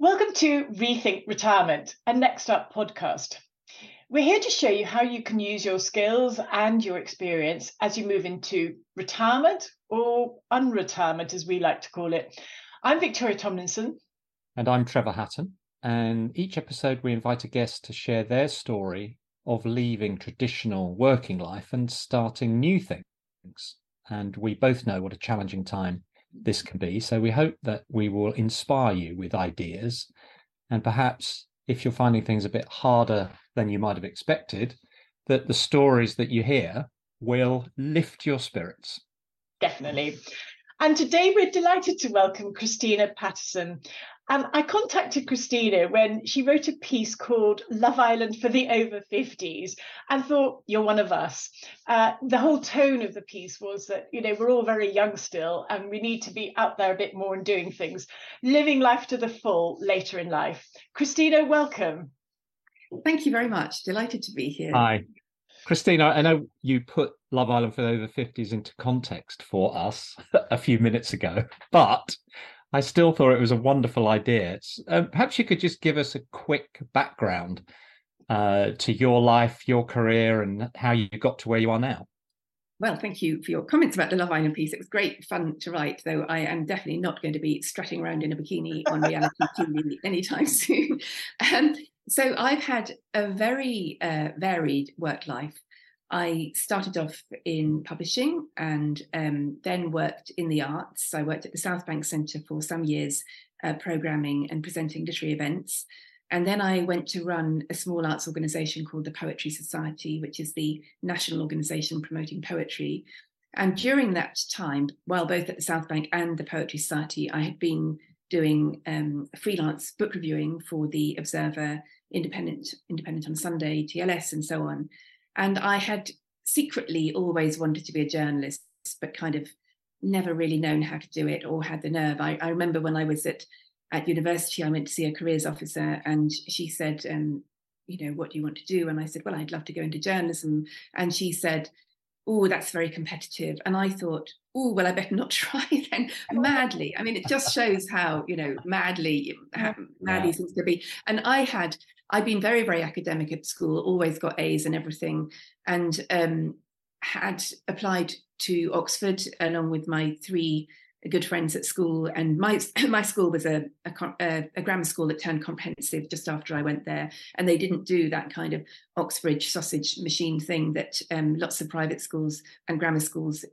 Welcome to Rethink Retirement, a Next Up podcast. We're here to show you how you can use your skills and your experience as you move into retirement or unretirement, as we like to call it. I'm Victoria Tomlinson. And I'm Trevor Hatton. And each episode, we invite a guest to share their story of leaving traditional working life and starting new things. And we both know what a challenging time this can be. So we hope that we will inspire you with ideas. And perhaps if you're finding things a bit harder than you might have expected, that the stories that you hear will lift your spirits. Definitely. And today we're delighted to welcome Christina Patterson. And I contacted Christina when she wrote a piece called Love Island for the Over 50s and thought, you're one of us. Uh, the whole tone of the piece was that, you know, we're all very young still and we need to be out there a bit more and doing things, living life to the full later in life. Christina, welcome. Thank you very much. Delighted to be here. Hi. Christina, I know you put Love Island for the over 50s into context for us a few minutes ago, but I still thought it was a wonderful idea. Um, perhaps you could just give us a quick background uh, to your life, your career, and how you got to where you are now. Well, thank you for your comments about the Love Island piece. It was great fun to write, though I am definitely not going to be strutting around in a bikini on reality TV anytime soon. Um, so I've had a very uh, varied work life. I started off in publishing and um, then worked in the arts. I worked at the South Bank Centre for some years, uh, programming and presenting literary events. And then I went to run a small arts organisation called the Poetry Society, which is the national organisation promoting poetry. And during that time, while both at the South Bank and the Poetry Society, I had been doing um, freelance book reviewing for the Observer, Independent, Independent on Sunday, TLS, and so on. And I had secretly always wanted to be a journalist, but kind of never really known how to do it or had the nerve. I, I remember when I was at, at university, I went to see a careers officer and she said, um, you know, what do you want to do? And I said, well, I'd love to go into journalism. And she said, oh, that's very competitive. And I thought, oh, well, I better not try then madly. I mean, it just shows how, you know, madly, how madly yeah. things could be. And I had I'd been very, very academic at school, always got A's and everything, and um, had applied to Oxford along with my three good friends at school. And my my school was a, a, a grammar school that turned comprehensive just after I went there, and they didn't do that kind of Oxbridge sausage machine thing that um, lots of private schools and grammar schools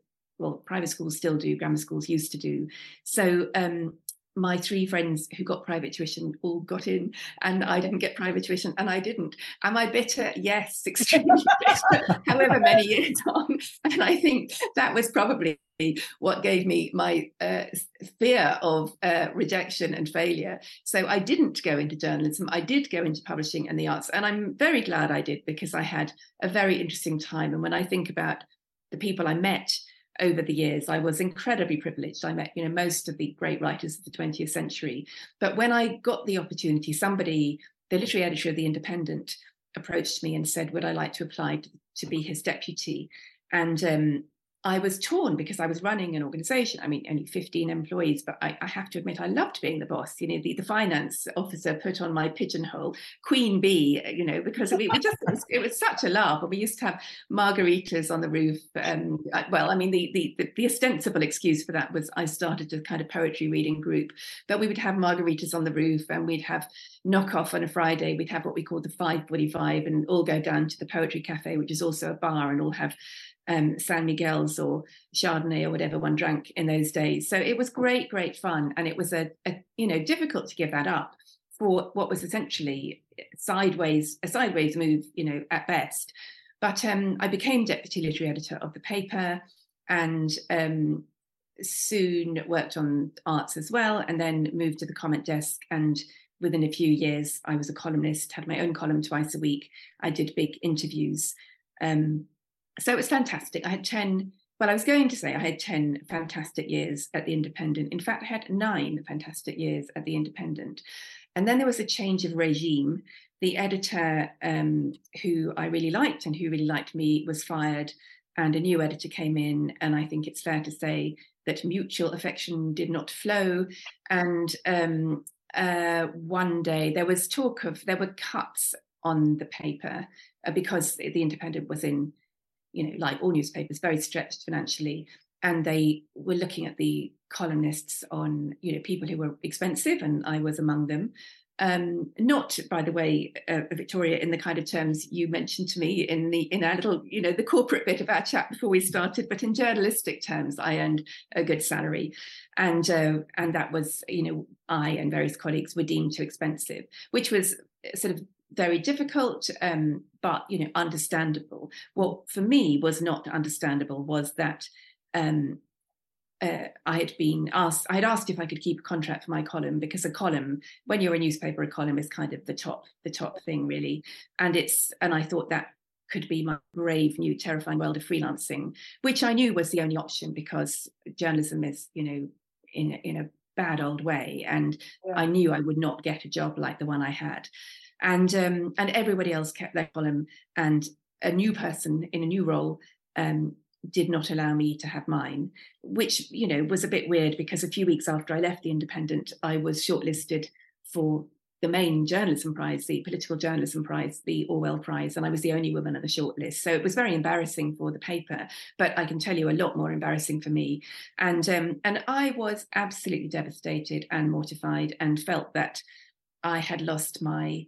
well, private schools still do, grammar schools used to do. So um, my three friends who got private tuition all got in and I didn't get private tuition and I didn't. Am I bitter? Yes, extremely bitter, however many years on. And I think that was probably what gave me my uh, fear of uh, rejection and failure. So I didn't go into journalism. I did go into publishing and the arts. And I'm very glad I did because I had a very interesting time. And when I think about the people I met, over the years. I was incredibly privileged. I met, you know, most of the great writers of the 20th century. But when I got the opportunity, somebody, the literary editor of The Independent, approached me and said, Would I like to apply to, to be his deputy? And um, I was torn because I was running an organization. I mean, only 15 employees, but I, I, have to admit, I loved being the boss. You know, the, the finance officer put on my pigeonhole, Queen Bee, you know, because we, we just, it was, it was, such a laugh. And We used to have margaritas on the roof. Um, well, I mean, the, the, the, the ostensible excuse for that was I started a kind of poetry reading group, but we would have margaritas on the roof and we'd have knock off on a Friday. We'd have what we called the 545 and all go down to the Poetry Cafe, which is also a bar, and all have um, San Miguel's or Chardonnay or whatever one drank in those days. So it was great, great fun, and it was a, a you know difficult to give that up for what was essentially sideways a sideways move, you know, at best. But um, I became deputy literary editor of the paper, and um, soon worked on arts as well, and then moved to the comment desk and within a few years, I was a columnist, had my own column twice a week. I did big interviews. Um, so it was fantastic. I had 10, well, I was going to say I had 10 fantastic years at the Independent. In fact, I had nine fantastic years at the Independent. And then there was a change of regime. The editor um, who I really liked and who really liked me was fired, and a new editor came in. And I think it's fair to say that mutual affection did not flow. And um, uh, one day there was talk of there were cuts on the paper uh, because the Independent was in, you know, like all newspapers, very stretched financially, and they were looking at the columnists on, you know, people who were expensive, and I was among them. Um, not, by the way, uh, Victoria, in the kind of terms you mentioned to me in the in our little, you know, the corporate bit of our chat before we started, but in journalistic terms, I earned a good salary, and uh, and that was, you know, I and various colleagues were deemed too expensive, which was sort of very difficult, um, but you know, understandable. What for me was not understandable was that um, uh, I had been asked, I had asked if I could keep a contract for my column because a column, when you're a newspaper, a column is kind of the top, the top thing really. And it's, and I thought that could be my brave new terrifying world of freelancing, which I knew was the only option because journalism is, you know, in in a bad old way, and yeah. I knew I would not get a job like the one I had, and um, and everybody else kept their column, and a new person in a new role um, did not allow me to have mine, which you know was a bit weird because a few weeks after I left the Independent, I was shortlisted for the main journalism prize, the political journalism prize, the Orwell Prize, and I was the only woman on the shortlist. So it was very embarrassing for the paper, but I can tell you a lot more embarrassing for me. And um, and I was absolutely devastated and mortified, and felt that I had lost my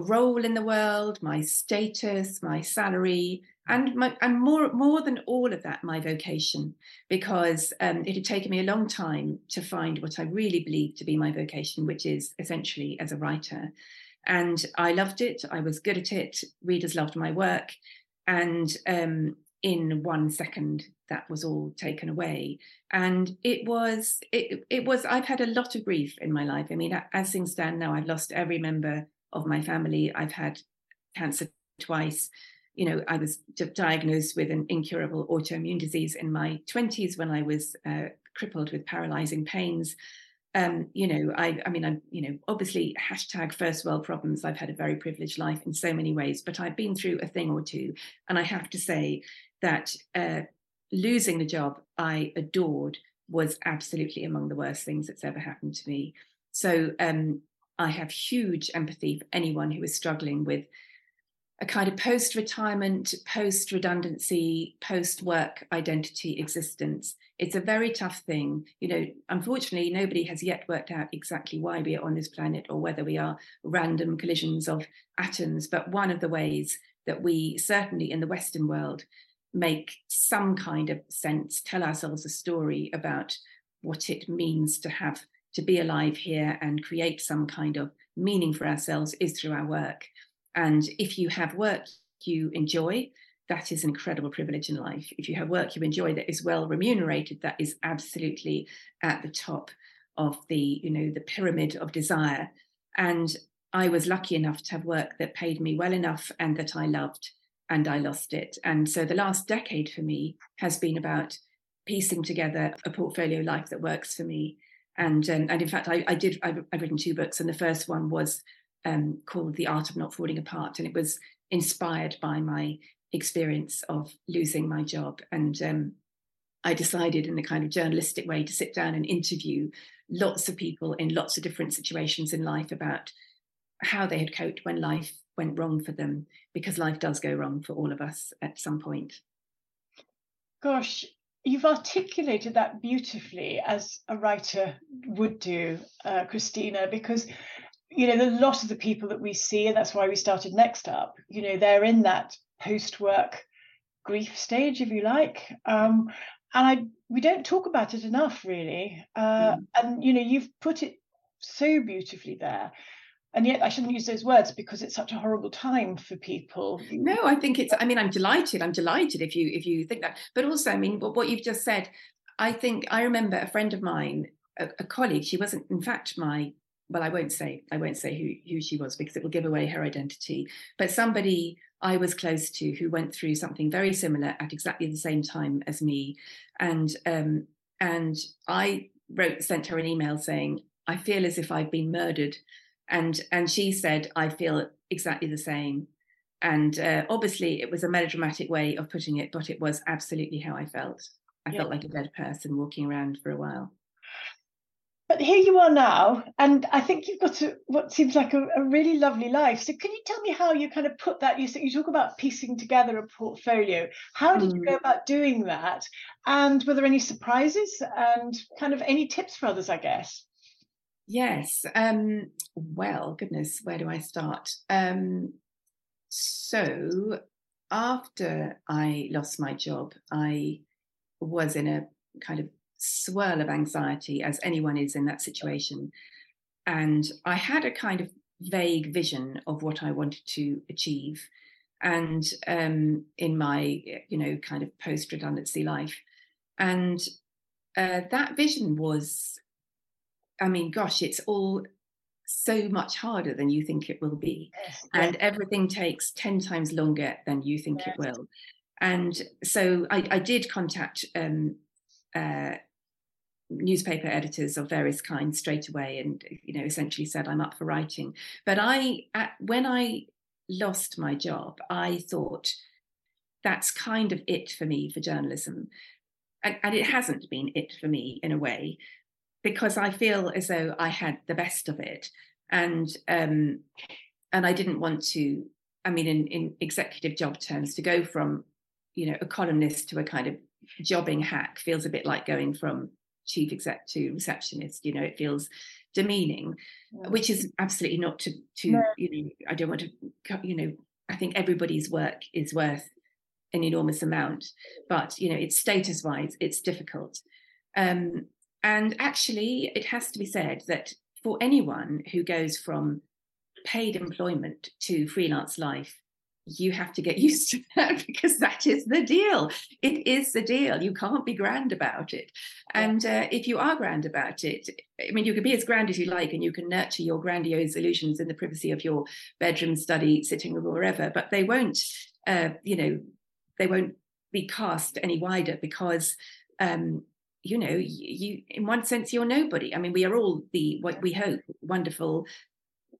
role in the world, my status, my salary, and my, and more more than all of that, my vocation, because um, it had taken me a long time to find what I really believe to be my vocation, which is essentially as a writer. And I loved it. I was good at it. Readers loved my work, and um, in one second, that was all taken away. And it was it it was. I've had a lot of grief in my life. I mean, as things stand now, I've lost every member of my family. I've had cancer twice. You know, I was diagnosed with an incurable autoimmune disease in my 20s when I was uh, crippled with paralyzing pains. Um, you know, I, I mean, I'm, you know, obviously hashtag first world problems. I've had a very privileged life in so many ways, but I've been through a thing or two. And I have to say that uh, losing the job I adored was absolutely among the worst things that's ever happened to me. So um, I have huge empathy for anyone who is struggling with a kind of post retirement, post redundancy, post work identity existence. It's a very tough thing. You know, unfortunately, nobody has yet worked out exactly why we are on this planet or whether we are random collisions of atoms. But one of the ways that we, certainly in the Western world, make some kind of sense, tell ourselves a story about what it means to have to be alive here and create some kind of meaning for ourselves is through our work. And if you have work you enjoy, that is an incredible privilege in life. If you have work you enjoy that is well remunerated, that is absolutely at the top of the, you know, the pyramid of desire. And I was lucky enough to have work that paid me well enough and that I loved, and I lost it. And so the last decade for me has been about piecing together a portfolio life that works for me and um, and in fact I, I did I've, I've, written two books and the first one was um, called The Art of Not Falling Apart and it was inspired by my experience of losing my job. And um, I decided in a kind of journalistic way to sit down and interview lots of people in lots of different situations in life about how they had coped when life went wrong for them because life does go wrong for all of us at some point. Gosh you've articulated that beautifully as a writer would do, uh, Christina, because you know the lot of the people that we see, and that's why we started Next Up. You know, they're in that post-work grief stage, if you like, um, and I we don't talk about it enough, really. Uh, mm. And you know, you've put it so beautifully there and yet I shouldn't use those words because it's such a horrible time for people. No, I think it's. I mean, I'm delighted. I'm delighted if you if you think that. But also, I mean, what, you've just said. I think I remember a friend of mine, a, a, colleague. She wasn't, in fact, my. Well, I won't say. I won't say who who she was because it will give away her identity. But somebody I was close to who went through something very similar at exactly the same time as me, and um, and I wrote sent her an email saying I feel as if I've been murdered and and she said i feel exactly the same and uh, obviously it was a melodramatic way of putting it but it was absolutely how i felt i yeah. felt like a dead person walking around for a while but here you are now, and I think you've got a, what seems like a, a, really lovely life. So, can you tell me how you kind of put that? You you talk about piecing together a portfolio. How did mm. you go about doing that? And were there any surprises and kind of any tips for others? I guess. Yes. Um, well, goodness, where do I start? Um, so, after I lost my job, I was in a kind of swirl of anxiety as anyone is in that situation. And I had a kind of vague vision of what I wanted to achieve. And um, in my, you know, kind of post redundancy life. And uh, that vision was, I mean, gosh, it's all so much harder than you think it will be. Yes, and everything takes 10 times longer than you think yes. it will. And so I, I did contact um, uh, newspaper editors of various kinds straight away and you know essentially said i'm up for writing but i at, when i lost my job i thought that's kind of it for me for journalism and, and it hasn't been it for me in a way because i feel as though i had the best of it and um and i didn't want to i mean in in executive job terms to go from you know a columnist to a kind of jobbing hack feels a bit like going from chief exec to receptionist you know it feels demeaning yeah. which is absolutely not to to no. you know i don't want to you know i think everybody's work is worth an enormous amount but you know it's status wise it's difficult um, and actually it has to be said that for anyone who goes from paid employment to freelance life you have to get used to that because that is the deal. It is the deal. You can't be grand about it. And uh, if you are grand about it, I mean, you can be as grand as you like and you can nurture your grandiose illusions in the privacy of your bedroom, study, sitting room, or wherever, but they won't, uh, you know, they won't be cast any wider because. Um, you know, you in one sense you're nobody. I mean, we are all the what we hope wonderful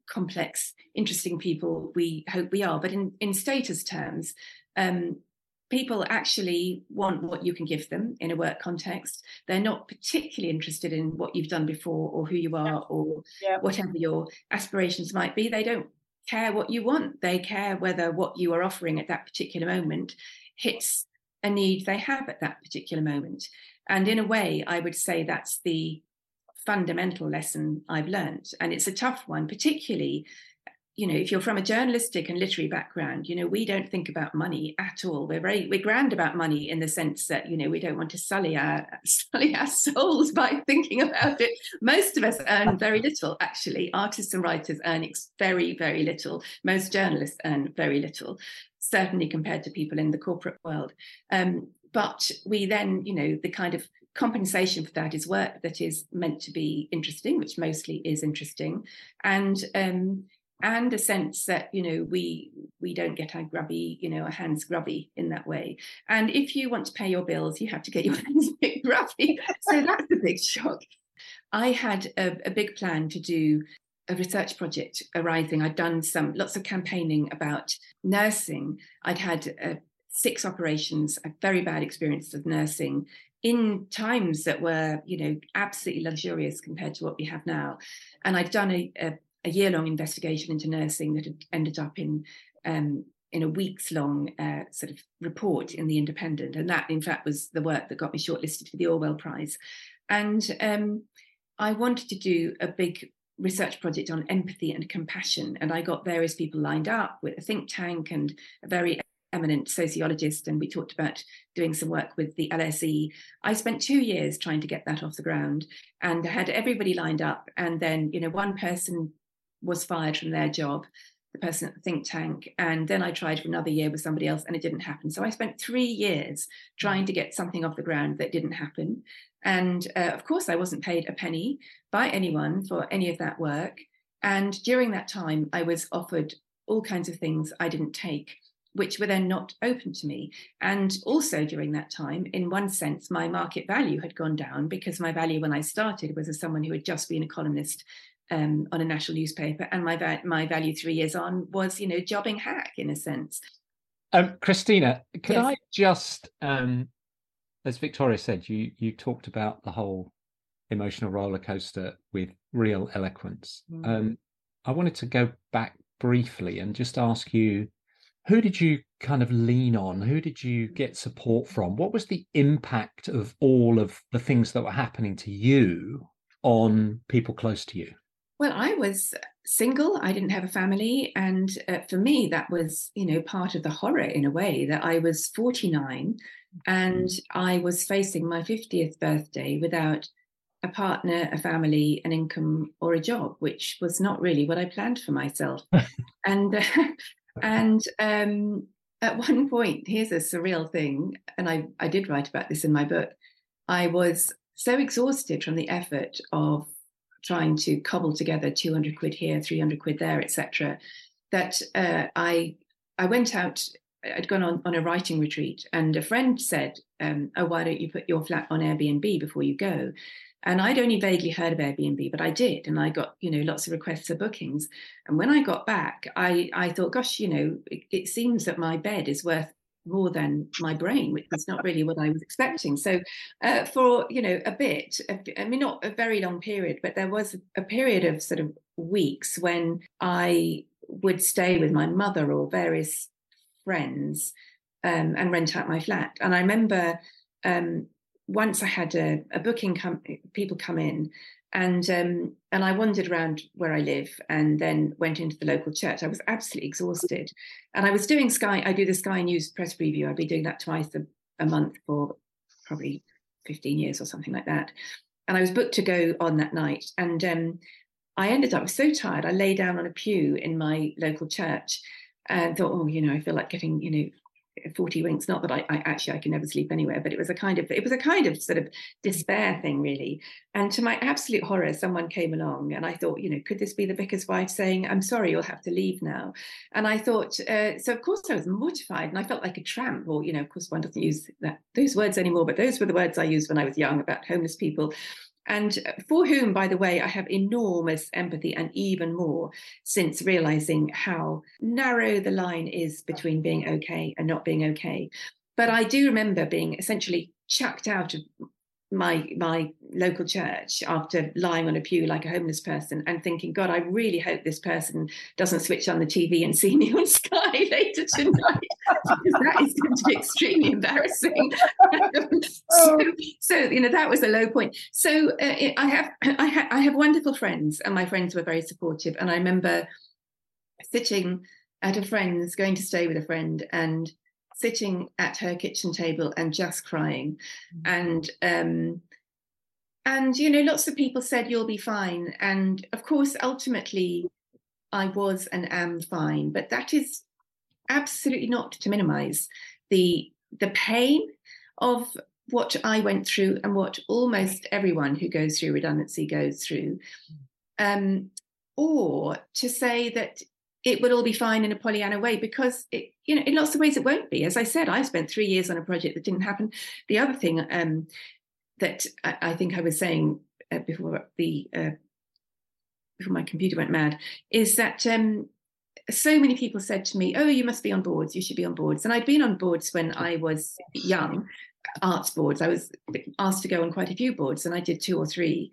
complex, interesting people we hope we are. But in, in status terms, um, people actually want what you can give them in a work context. They're not particularly interested in what you've done before or who you are or yeah. whatever your aspirations might be. They don't care what you want. They care whether what you are offering at that particular moment hits a need they have at that particular moment. And in a way, I would say that's the fundamental lesson I've learned. And it's a tough one, particularly, you know, if you're from a journalistic and literary background, you know, we don't think about money at all. We're very we're grand about money in the sense that, you know, we don't want to sully our sully our souls by thinking about it. Most of us earn very little, actually. Artists and writers earn very, very little. Most journalists earn very little, certainly compared to people in the corporate world. Um, but we then, you know, the kind of compensation for that is work that is meant to be interesting, which mostly is interesting, and um, and a sense that you know we we don't get our grubby, you know, our hands grubby in that way. And if you want to pay your bills, you have to get your hands a bit grubby. So that's a big shock. I had a, a big plan to do a research project arising. I'd done some lots of campaigning about nursing. I'd had uh, six operations, a very bad experience of nursing in times that were, you know, absolutely luxurious compared to what we have now. And I'd done a, a, a year long investigation into nursing that had ended up in um, in a weeks long uh, sort of report in the Independent, and that in fact was the work that got me shortlisted for the Orwell Prize. And um, I wanted to do a big research project on empathy and compassion, and I got various people lined up with a think tank and a very eminent sociologist and we talked about doing some work with the LSE. I spent two years trying to get that off the ground and had everybody lined up. And then, you know, one person was fired from their job, the person at the think tank. And then I tried for another year with somebody else and it didn't happen. So I spent three years trying to get something off the ground that didn't happen. And uh, of course, I wasn't paid a penny by anyone for any of that work. And during that time, I was offered all kinds of things I didn't take which were then not open to me. And also during that time, in one sense, my market value had gone down because my value when I started was as someone who had just been a columnist um, on a national newspaper, and my va- my value three years on was, you know, jobbing hack in a sense. Um, Christina, could yes. I just, um, as Victoria said, you you talked about the whole emotional roller coaster with real eloquence. Mm. Um, I wanted to go back briefly and just ask you who did you kind of lean on? Who did you get support from? What was the impact of all of the things that were happening to you on people close to you? Well, I was single. I didn't have a family. And uh, for me, that was, you know, part of the horror in a way that I was 49 and I was facing my 50th birthday without a partner, a family, an income, or a job, which was not really what I planned for myself. and uh, and um, at one point, here's a surreal thing, and I I did write about this in my book. I was so exhausted from the effort of trying to cobble together 200 quid here, 300 quid there, etc., that uh, I I went out. I'd gone on, on a writing retreat, and a friend said, um, "Oh, why don't you put your flat on Airbnb before you go?" And I'd only vaguely heard of Airbnb, but I did, and I got you know lots of requests for bookings. And when I got back, I I thought, gosh, you know, it, it seems that my bed is worth more than my brain, which is not really what I was expecting. So, uh, for you know a bit, I mean, not a very long period, but there was a period of sort of weeks when I would stay with my mother or various friends um, and rent out my flat. And I remember um, once I had a, a booking come, people come in, and um, and I wandered around where I live, and then went into the local church. I was absolutely exhausted, and I was doing Sky. I do the Sky News press preview. I'd be doing that twice a, a month for probably fifteen years or something like that. And I was booked to go on that night, and um, I ended up I was so tired. I lay down on a pew in my local church and thought, oh, you know, I feel like getting, you know, 40 winks not that I, I, actually i can never sleep anywhere but it was a kind of it was a kind of sort of despair thing really. And to my absolute horror someone came along and i thought you know could this be the vicar's wife saying i'm sorry you'll have to leave now? And i thought uh, so of course i was mortified and i felt like a tramp. Or you know of course one doesn't use that those words anymore but those were the words i used when i was young about homeless people and for whom, by the way, I have enormous empathy and even more since realizing how narrow the line is between being okay and not being okay. But I do remember being essentially chucked out of my my local church after lying on a pew like a homeless person and thinking, God, I really hope this person doesn't switch on the TV and see me on Sky later tonight that is going to be extremely embarrassing. so, so, you know that was a low point. So uh, I have I, ha- I have wonderful friends, and my friends were very supportive. And I remember sitting at a friend's, going to stay with a friend, and sitting at her kitchen table and just crying mm-hmm. and um and you know lots of people said you'll be fine and of course ultimately i was and am fine but that is absolutely not to minimize the the pain of what i went through and what almost everyone who goes through redundancy goes through um or to say that it will all be fine in a Pollyanna way because it, you know, in lots of ways it won't be. As I said, I spent three years on a project that didn't happen. The other thing um, that I, I, think I was saying uh, before the uh, before my computer went mad is that um, so many people said to me, "Oh, you must be on boards. You should be on boards." And I'd been on boards when I was young, arts boards. I was asked to go on quite a few boards, and I did two or three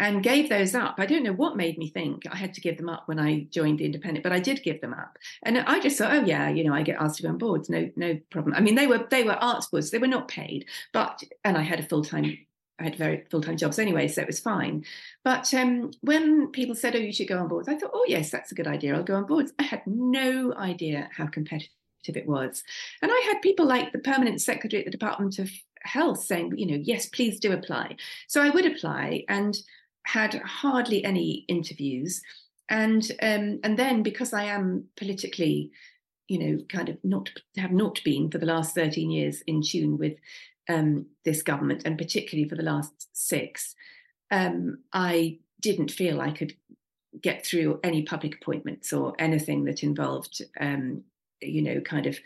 and gave those up. I don't know what made me think I had to give them up when I joined the Independent, but I did give them up. And I just thought, oh yeah, you know, I get asked to go on boards, no, no problem. I mean, they were they were arts boards, they were not paid, but and I had a full time. I had very full time jobs anyway, so it was fine. But um, when people said, "Oh, you should go on boards," I thought, "Oh, yes, that's a good idea. I'll go on boards." I had no idea how competitive it was, and I had people like the permanent secretary at the Department of Health saying, "You know, yes, please do apply." So I would apply, and had hardly any interviews, and um, and then because I am politically, you know, kind of not have not been for the last thirteen years in tune with um, this government, and particularly for the last six, um, I didn't feel I could get through any public appointments or anything that involved, um, you know, kind of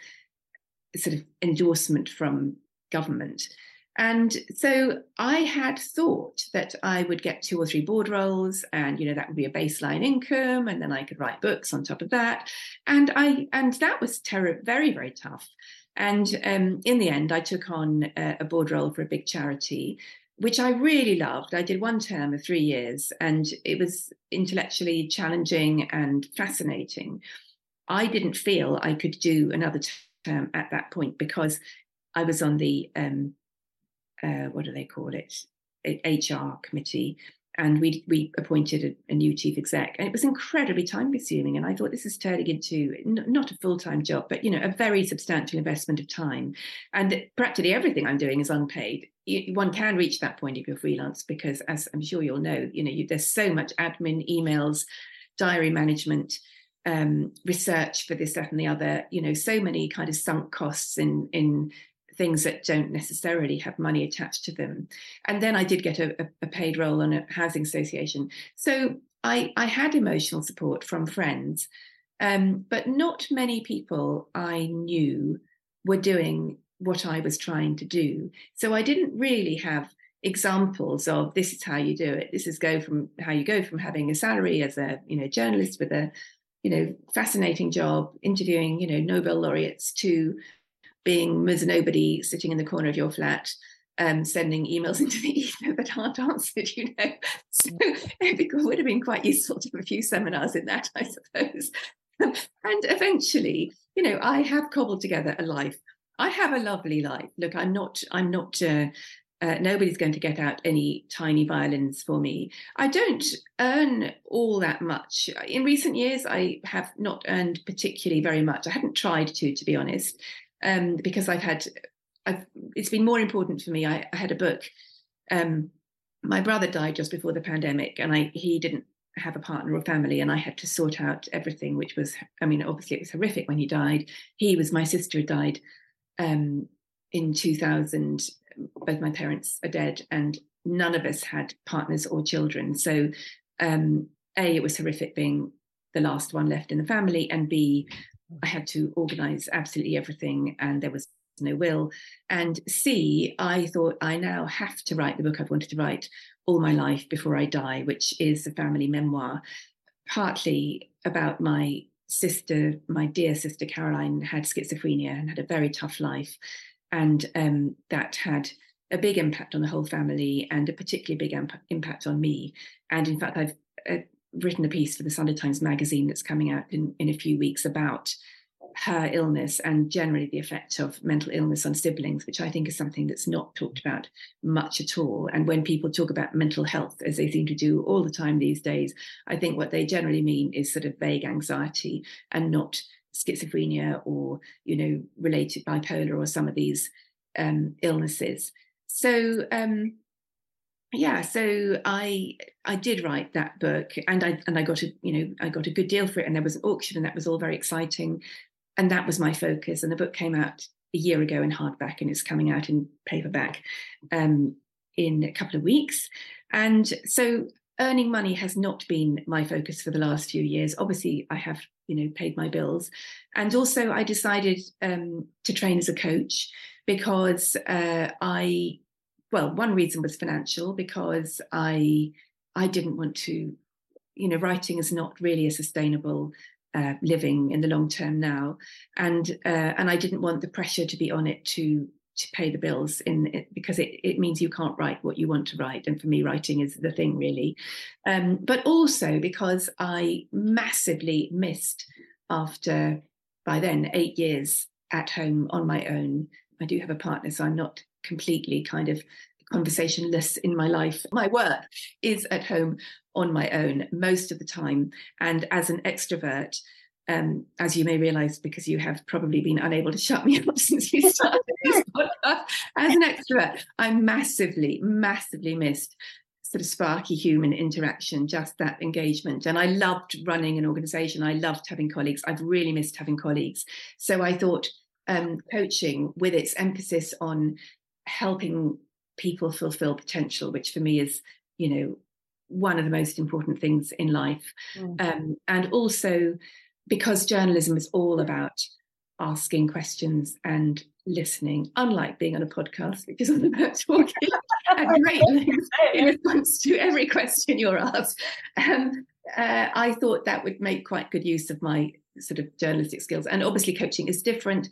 sort of endorsement from government. And so I had thought that I would get two or three board roles and you know that would be a baseline income and then I could write books on top of that. And I and that was very very tough. And um, in the end I took on a, a board role for a big charity which I really loved. I did one term of three years, and it was intellectually challenging and fascinating. I didn't feel I could do another term at that point because I was on the um, uh, what do they call it HR committee, and we we appointed a, a, new chief exec, and it was incredibly time consuming. And I thought this is turning into n- not a full time job, but you know a very substantial investment of time, and practically everything I'm doing is unpaid. You, one can reach that point if you're freelance because, as I'm sure you'll know, you know you, there's so much admin, emails, diary management. Um, research for this, that, and the other. You know, so many kind of sunk costs in in things that don't necessarily have money attached to them. And then I did get a, a paid role on a housing association. So I, I had emotional support from friends, um, but not many people I knew were doing what I was trying to do. So I didn't really have examples of this is how you do it. This is go from how you go from having a salary as a you know journalist with a you know fascinating job interviewing you know Nobel laureates to being Ms. Nobody sitting in the corner of your flat, um, sending emails into the ether that aren't answered, you know. So it would have been quite useful to have a few seminars in that, I suppose. and eventually, you know, I have cobbled together a life. I have a lovely life. Look, I'm not, I'm not, uh, uh, nobody's going to get out any tiny violins for me. I don't earn all that much. In recent years, I have not earned particularly very much. I haven't tried to, to be honest um, because I've had, I've, it's been more important for me. I, I had a book. Um, my brother died just before the pandemic, and I he didn't have a partner or family, and I had to sort out everything, which was, I mean, obviously it was horrific when he died. He was my sister had died um, in 2000. Both my parents are dead, and none of us had partners or children. So, um, a, it was horrific being the last one left in the family, and b, I had to organize absolutely everything, and there was no will. And C, I thought I now have to write the book I've wanted to write all my life before I die, which is a family memoir, partly about my sister, my dear sister Caroline, had schizophrenia and had a very tough life. And um, that had a big impact on the whole family and a particularly big imp- impact on me. And in fact, I've uh, written a piece for the Sunday Times magazine that's coming out in, in a few weeks about her illness and generally the effect of mental illness on siblings, which I think is something that's not talked about much at all. And when people talk about mental health, as they seem to do all the time these days, I think what they generally mean is sort of vague anxiety and not schizophrenia or, you know, related bipolar or some of these um, illnesses. So um, yeah so i i did write that book and i and i got a you know i got a good deal for it and there was an auction and that was all very exciting. And that was my focus and the book came out a year ago in hardback and it's coming out in paperback um, in a couple of weeks. And so earning money has not been my focus for the last few years. Obviously i have you know paid my bills. And also i decided um, to train as a coach because uh, i well, one reason was financial because I I didn't want to, you know, writing is not really a sustainable uh, living in the long term now, and uh, and I didn't want the pressure to be on it to to pay the bills in it, because it, it means you can't write what you want to write. And for me writing is the thing really. Um, but also because i massively missed after by then eight years at home on my own. I do have a partner so i'm not completely kind of conversationless in my life. My work is at home on my own most of the time. And as an extrovert, um, as you may realize, because you have probably been unable to shut me up since we started this podcast, as an extrovert, I'm massively, massively missed sort of sparky human interaction, just that engagement. And I loved running an organization. I loved having colleagues. I've really missed having colleagues. So I thought um, coaching with its emphasis on helping people fulfill potential, which for me is, you know, one of the most important things in life. Mm. Um, and also because journalism is all about asking questions and listening, unlike being on a podcast, which is all about talking at great length in response to every question you're asked. Um, uh, I thought that would make quite good use of my sort of journalistic skills. And obviously, coaching is different.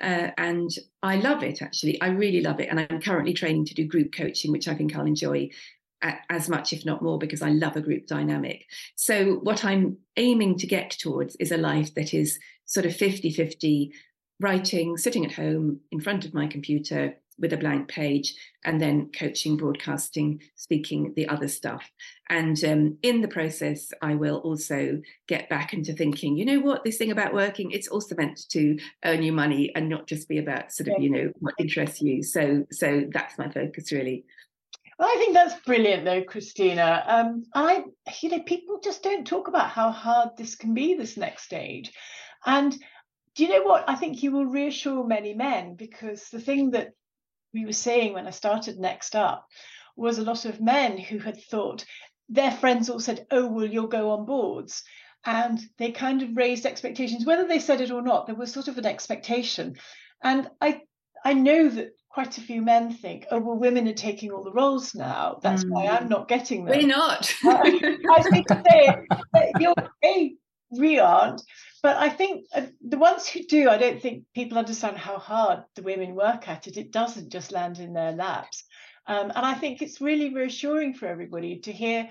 Uh, and I love it actually. I really love it, and I'm currently training to do group coaching, which I think I'll enjoy as much, if not more, because I love a group dynamic. So, what I'm aiming to get towards is a life that is sort of 50 50 writing, sitting at home in front of my computer with a blank page, and then coaching, broadcasting, speaking, the other stuff. And um, in the process, I will also get back into thinking, you know what, this thing about working, it's also meant to earn you money and not just be about sort of, you know, what interests you. So, so that's my focus really. Well, I think that's brilliant, though, Christina. Um, I, you know, people just don't talk about how hard this can be, this next stage. And do you know what? I think you will reassure many men because the thing that we were saying when I started Next Up was a lot of men who had thought their friends all said, Oh, well, you'll go on boards. And they kind of raised expectations, whether they said it or not, there was sort of an expectation. And I I know that quite a few men think, oh, well, women are taking all the roles now. That's mm. why I'm not getting them. We're not. I was going to say, you're, hey, we aren't. But I think uh, the ones who do, I don't think people understand how hard the women work at it. It doesn't just land in their laps. Um, and I think it's really reassuring for everybody to hear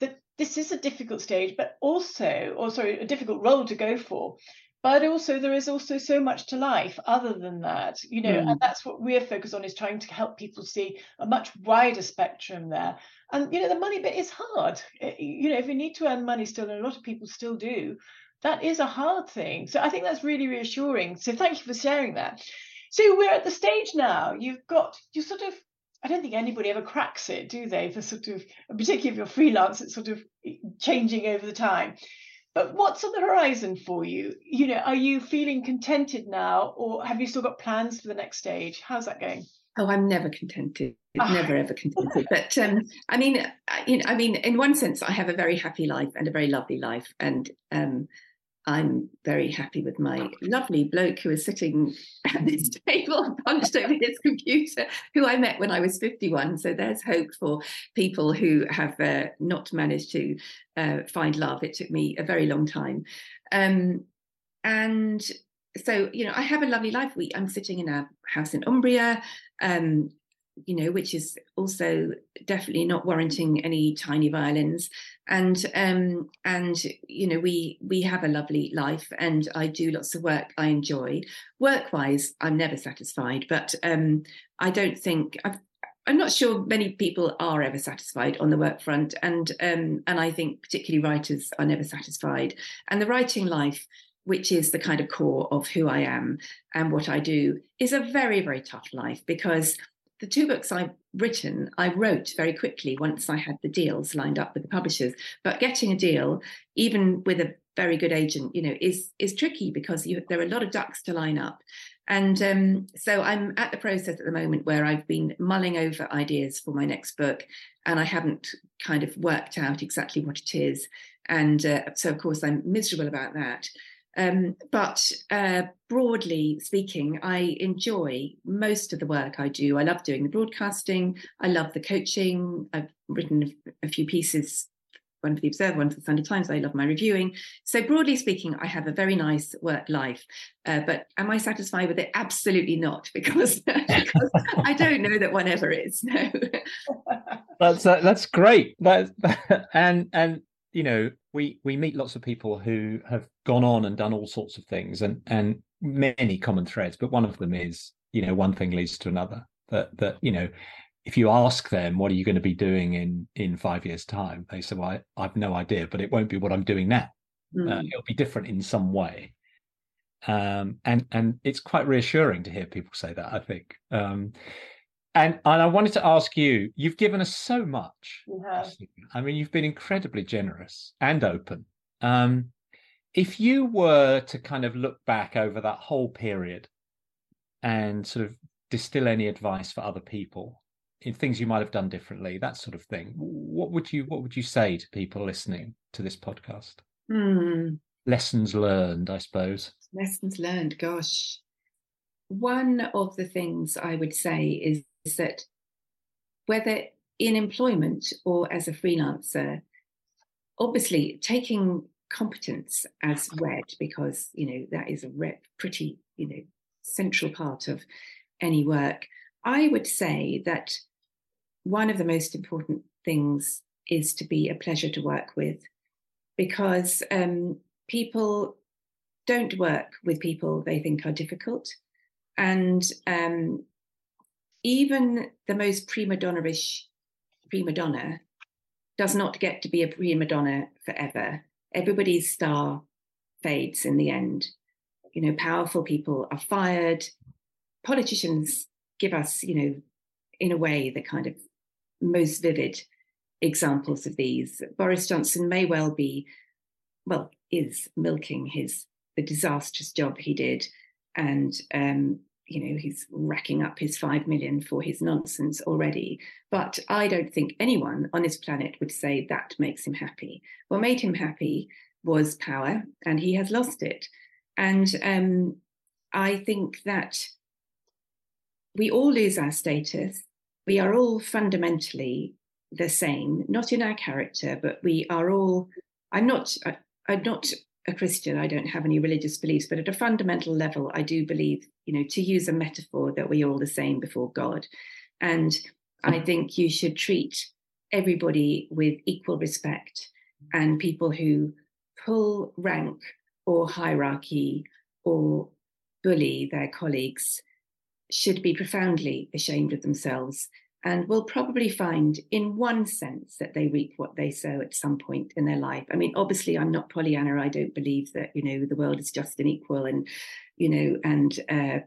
that this is a difficult stage, but also, or sorry, a difficult role to go for. But also, there is also so much to life other than that, you know, mm. and that's what we're focused on is trying to help people see a much wider spectrum there. And, you know, the money bit is hard. You know, if you need to earn money still, and a lot of people still do, that is a hard thing. So I think that's really reassuring. So thank you for sharing that. So we're at the stage now. You've got you sort of. I don't think anybody ever cracks it, do they? The sort of, particularly if you're freelance, it's sort of changing over the time. But what's on the horizon for you? You know, are you feeling contented now, or have you still got plans for the next stage? How's that going? Oh, I'm never contented. Never ever contented. But um, I mean, you know, I mean, in one sense, I have a very happy life and a very lovely life, and um, I'm very happy with my lovely bloke who is sitting at this table, punched over his computer, who I met when I was 51. So there's hope for people who have uh, not managed to uh, find love. It took me a very long time. Um, and so, you know, I have a lovely life. We, I'm sitting in a house in Umbria. Um, you know, which is also definitely not warranting any tiny violins. And um, and you know, we we have a lovely life, and I do lots of work I enjoy. Work wise, I'm never satisfied, but um, I don't think I've, I'm not sure many people are ever satisfied on the work front, and um, and I think particularly writers are never satisfied. And the writing life, which is the kind of core of who I am and what I do, is a very very tough life because the two books I've written, I wrote very quickly once I had the deals lined up with the publishers. But getting a deal, even with a very good agent, you know, is is tricky because you, there are a lot of ducks to line up. And um, so I'm at the process at the moment where I've been mulling over ideas for my next book, and I haven't kind of worked out exactly what it is. And uh, so, of course, I'm miserable about that. Um, but uh, broadly speaking, I enjoy most of the work I do. I love doing the broadcasting. I love the coaching. I've written a, few pieces, one for the Observer, one for the Sunday Times. I love my reviewing. So broadly speaking, I have a very nice work life. Uh, but am I satisfied with it? Absolutely not, because, because I don't know that one ever is. No. that's uh, that's great. That and and you know we we meet lots of people who have gone on and done all sorts of things and and many common threads but one of them is you know one thing leads to another that that you know if you ask them what are you going to be doing in in five years time? they say well I, i've no idea but it won't be what i'm doing now. Mm. uh, it'll be different in some way. Um, and and it's quite reassuring to hear people say that i think. Um, and and I wanted to ask you, you've given us so much. I mean, you've been incredibly generous and open. Um, if you were to kind of look back over that whole period and sort of distill any advice for other people in things you might have done differently, that sort of thing, what would you what would you say to people listening to this podcast? Mm. Lessons learned, I suppose. Lessons learned, gosh. One of the things I would say is that whether in employment or as a freelancer, obviously taking competence as read because you know that is a re- pretty you know central part of any work. I would say that one of the most important things is to be a pleasure to work with because um, people don't work with people they think are difficult. And um, even the most prima donna-ish prima donna does not get to be a prima donna forever. Everybody's star fades in the end. You know, powerful people are fired. Politicians give us, you know, in a way, the kind of most vivid examples of these. Boris Johnson may well be, well, is milking his the disastrous job he did, and um, you know he's racking up his five million for his nonsense already. But I don't think anyone on this planet would say that makes him happy. What made him happy was power, and he has lost it. And um, I think that we all lose our status. We are all fundamentally the same, not in our character, but we are all. I'm not. I, I'm not a Christian. I don't have any religious beliefs, but at a fundamental level, I do believe, you know, to use a metaphor, that we're all the same before God, and I think you should treat everybody with equal respect, and people who pull rank or hierarchy or bully their colleagues should be profoundly ashamed of themselves and will probably find, in one sense, that they reap what they sow at some point in their life. I mean, obviously, I'm not Pollyanna. I don't believe that you know the world is just and equal, and you know, and uh,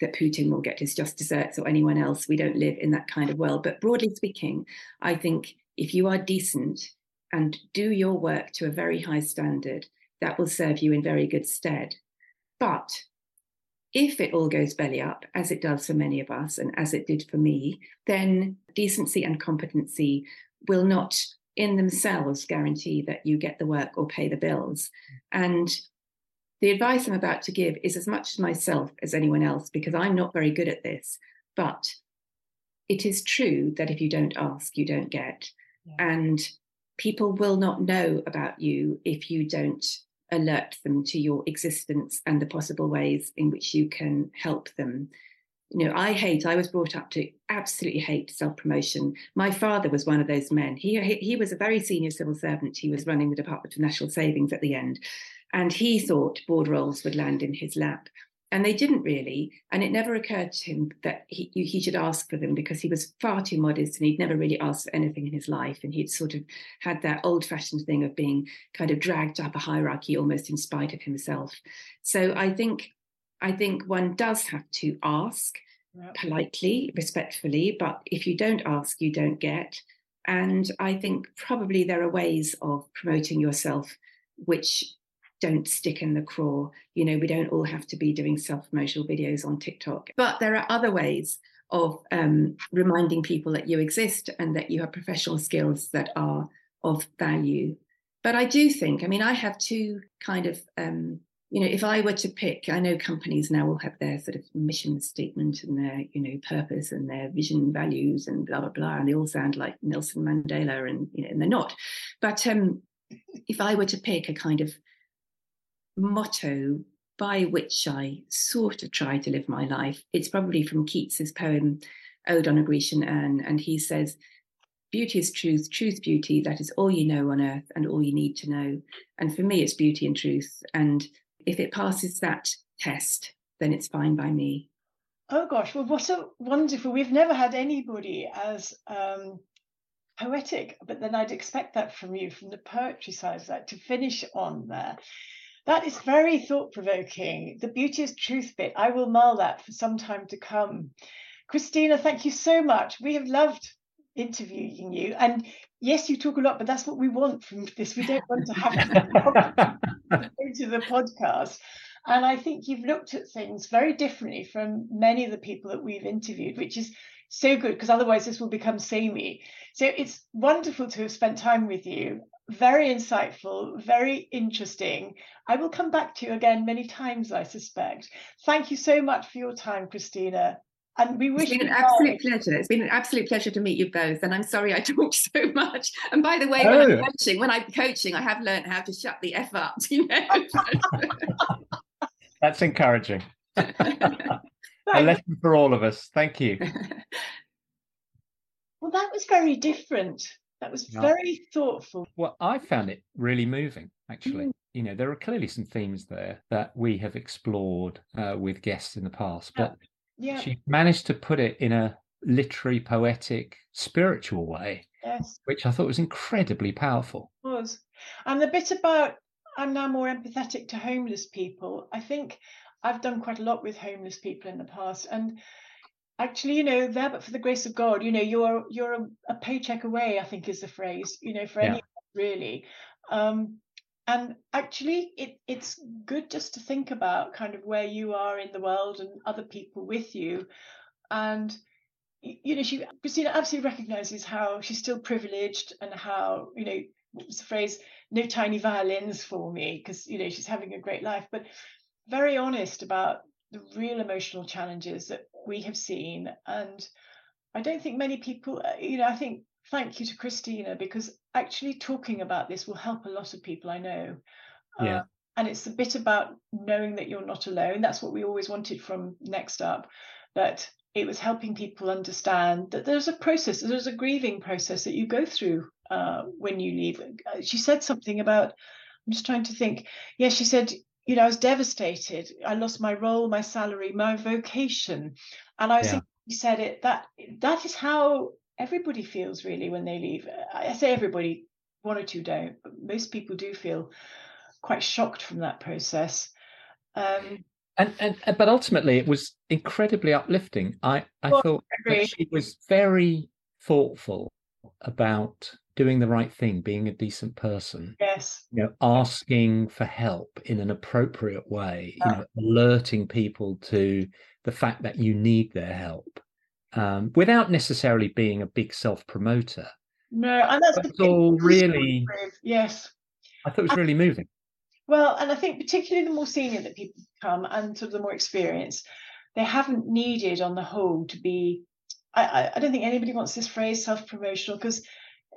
that Putin will get his just desserts or anyone else. We don't live in that kind of world. But broadly speaking, I think if you are decent and do your work to a very high standard, that will serve you in very good stead. But if it all goes belly up, as it does for many of us and as it did for me, then decency and competency will not in themselves guarantee that you get the work or pay the bills. And the advice I'm about to give is as much to myself as anyone else because I'm not very good at this. But it is true that if you don't ask, you don't get. Yeah. And people will not know about you if you don't alert them to your existence and the possible ways in which you can help them. You know, I hate, I was brought up to absolutely hate self promotion. My father was one of those men. He, he was a very senior civil servant. He was running the Department of National Savings at the end. And he thought board roles would land in his lap and they didn't really and it never occurred to him that he, he should ask for them because he was far too modest and he'd never really asked for anything in his life. And he'd sort of had that old fashioned thing of being kind of dragged up a hierarchy almost in spite of himself. So i think i think one does have to ask yep. politely respectfully but if you don't ask you don't get. And i think probably there are ways of promoting yourself which don't stick in the craw. You know, we don't all have to be doing self promotional videos on TikTok, but there are other ways of um, reminding people that you exist and that you have professional skills that are of value. But I do think, I mean, I have two kind of, um, you know, if I were to pick, I know companies now will have their sort of mission statement and their, you know, purpose and their vision values and blah, blah, blah. And they all sound like Nelson Mandela and, you know, and they're not. But um, if I were to pick a kind of motto by which I sort of try to live my life. It's probably from Keats's poem Ode on a Grecian Urn, and he says, Beauty is truth, truth, beauty. That is all you know on earth and all you need to know. And for me, it's beauty and truth. And if it passes that test, then it's fine by me. Oh gosh, well, what a wonderful! We've never had anybody as um, poetic, but then I'd expect that from you, from the poetry side of that, to finish on there. That is very thought provoking. The beauty is truth bit. I will mull that for some time to come. Christina, thank you so much. We have loved interviewing you. And yes, you talk a lot, but that's what we want from this. We don't want to have to go into the podcast. And I think you've looked at things very differently from many of the people that we've interviewed, which is so good because otherwise this will become samey. So it's wonderful to have spent time with you very insightful, very interesting. I will come back to you again many times, I suspect. Thank you so much for your time, Christina. And we wish it's been an absolute pleasure. It's been an absolute pleasure to meet you both. And I'm sorry I talked so much. And by the way, oh. when I'm oh. coaching, when I'm coaching, I have learned how to shut the F up, you know. That's encouraging. a lesson for all of us. Thank you. Well, that was very different. That was very thoughtful. Well, I found it really moving, actually. Mm. You know, there are clearly some themes there that we have explored uh, with guests in the past, but Yeah. she managed to put it in a literary, poetic, spiritual way, Yes. which I thought was incredibly powerful. was. And the bit about I'm now more empathetic to homeless people. I think I've done quite a lot with homeless people in the past, and actually, you know, there but for the grace of God, you know, you're you're a, a paycheck away. I think is the phrase. You know, for Yeah. anyone really. Um, and actually, it it's good just to think about kind of where you are in the world and other people with you, and you know, she Christina absolutely recognizes how she's still privileged and how you know what was the phrase no tiny violins for me because you know she's having a great life but very honest about the real emotional challenges that we have seen and i don't think many people uh, you know i think thank you to christina because actually talking about this will help a lot of people i know. Yeah. Uh, and it's a bit about knowing that you're not alone. That's what we always wanted from next up that it was helping people understand that there's a process there's a grieving process that you go through uh, when you leave. Uh, she said something about i'm just trying to think. Yeah she said you know i was devastated. I lost my role my salary my vocation. And i was Yeah. thinking she said it that that is how everybody feels really when they leave. I I say everybody one or two don't but most people do feel quite shocked from that process. Um And, and but ultimately it was incredibly uplifting. I, I Well, thought that she was very thoughtful about doing the right thing, being a decent person. yes you know, asking for help in an appropriate way, you know, alerting people to the fact that you need their help, um, without necessarily being a big self promoter. no and that's all really, yes I thought it was really moving. Well, and I think particularly the more senior that people come and sort of the more experienced, they haven't needed on the whole to be. I, I, I don't think anybody wants this phrase self-promotional because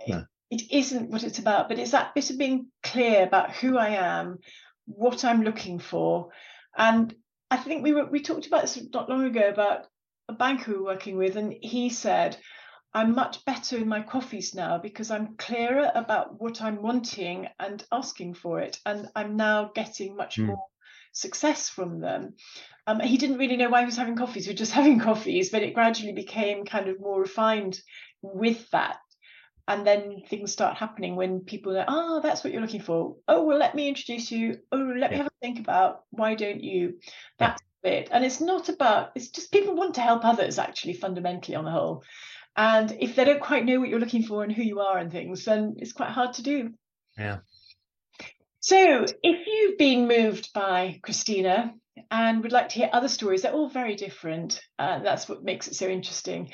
No. it isn't what it's about, but it's that bit of being clear about who I am, what I'm looking for. And I think we were we talked about this not long ago about a banker we were working with, and he said, I'm much better in my coffees now because I'm clearer about what I'm wanting and asking for it. And I'm now getting much Mm. more success from them. Um, he didn't really know why he was having coffees, we were just having coffees, but it gradually became kind of more refined with that. And then things start happening when people are, oh, that's what you're looking for. Oh, well, let me introduce you. Oh, let me have a think about why don't you? Yeah. That's it. And it's not about, it's just people want to help others, actually, fundamentally on the whole. And if they don't quite know what you're looking for and who you are and things, then it's quite hard to do. Yeah. So if you've been moved by Christina and would like to hear other stories, they're all very different. Uh, that's what makes it so interesting.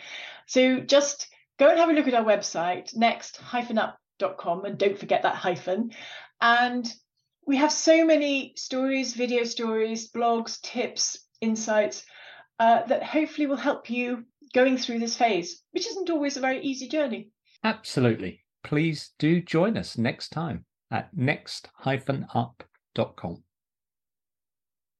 So just go and have a look at our website, next-up.com, and don't forget that hyphen. And we have so many stories, video stories, blogs, tips, insights uh, that hopefully will help you going through this phase, which isn't always a very easy journey. Absolutely. Please do join us next time at next-up.com.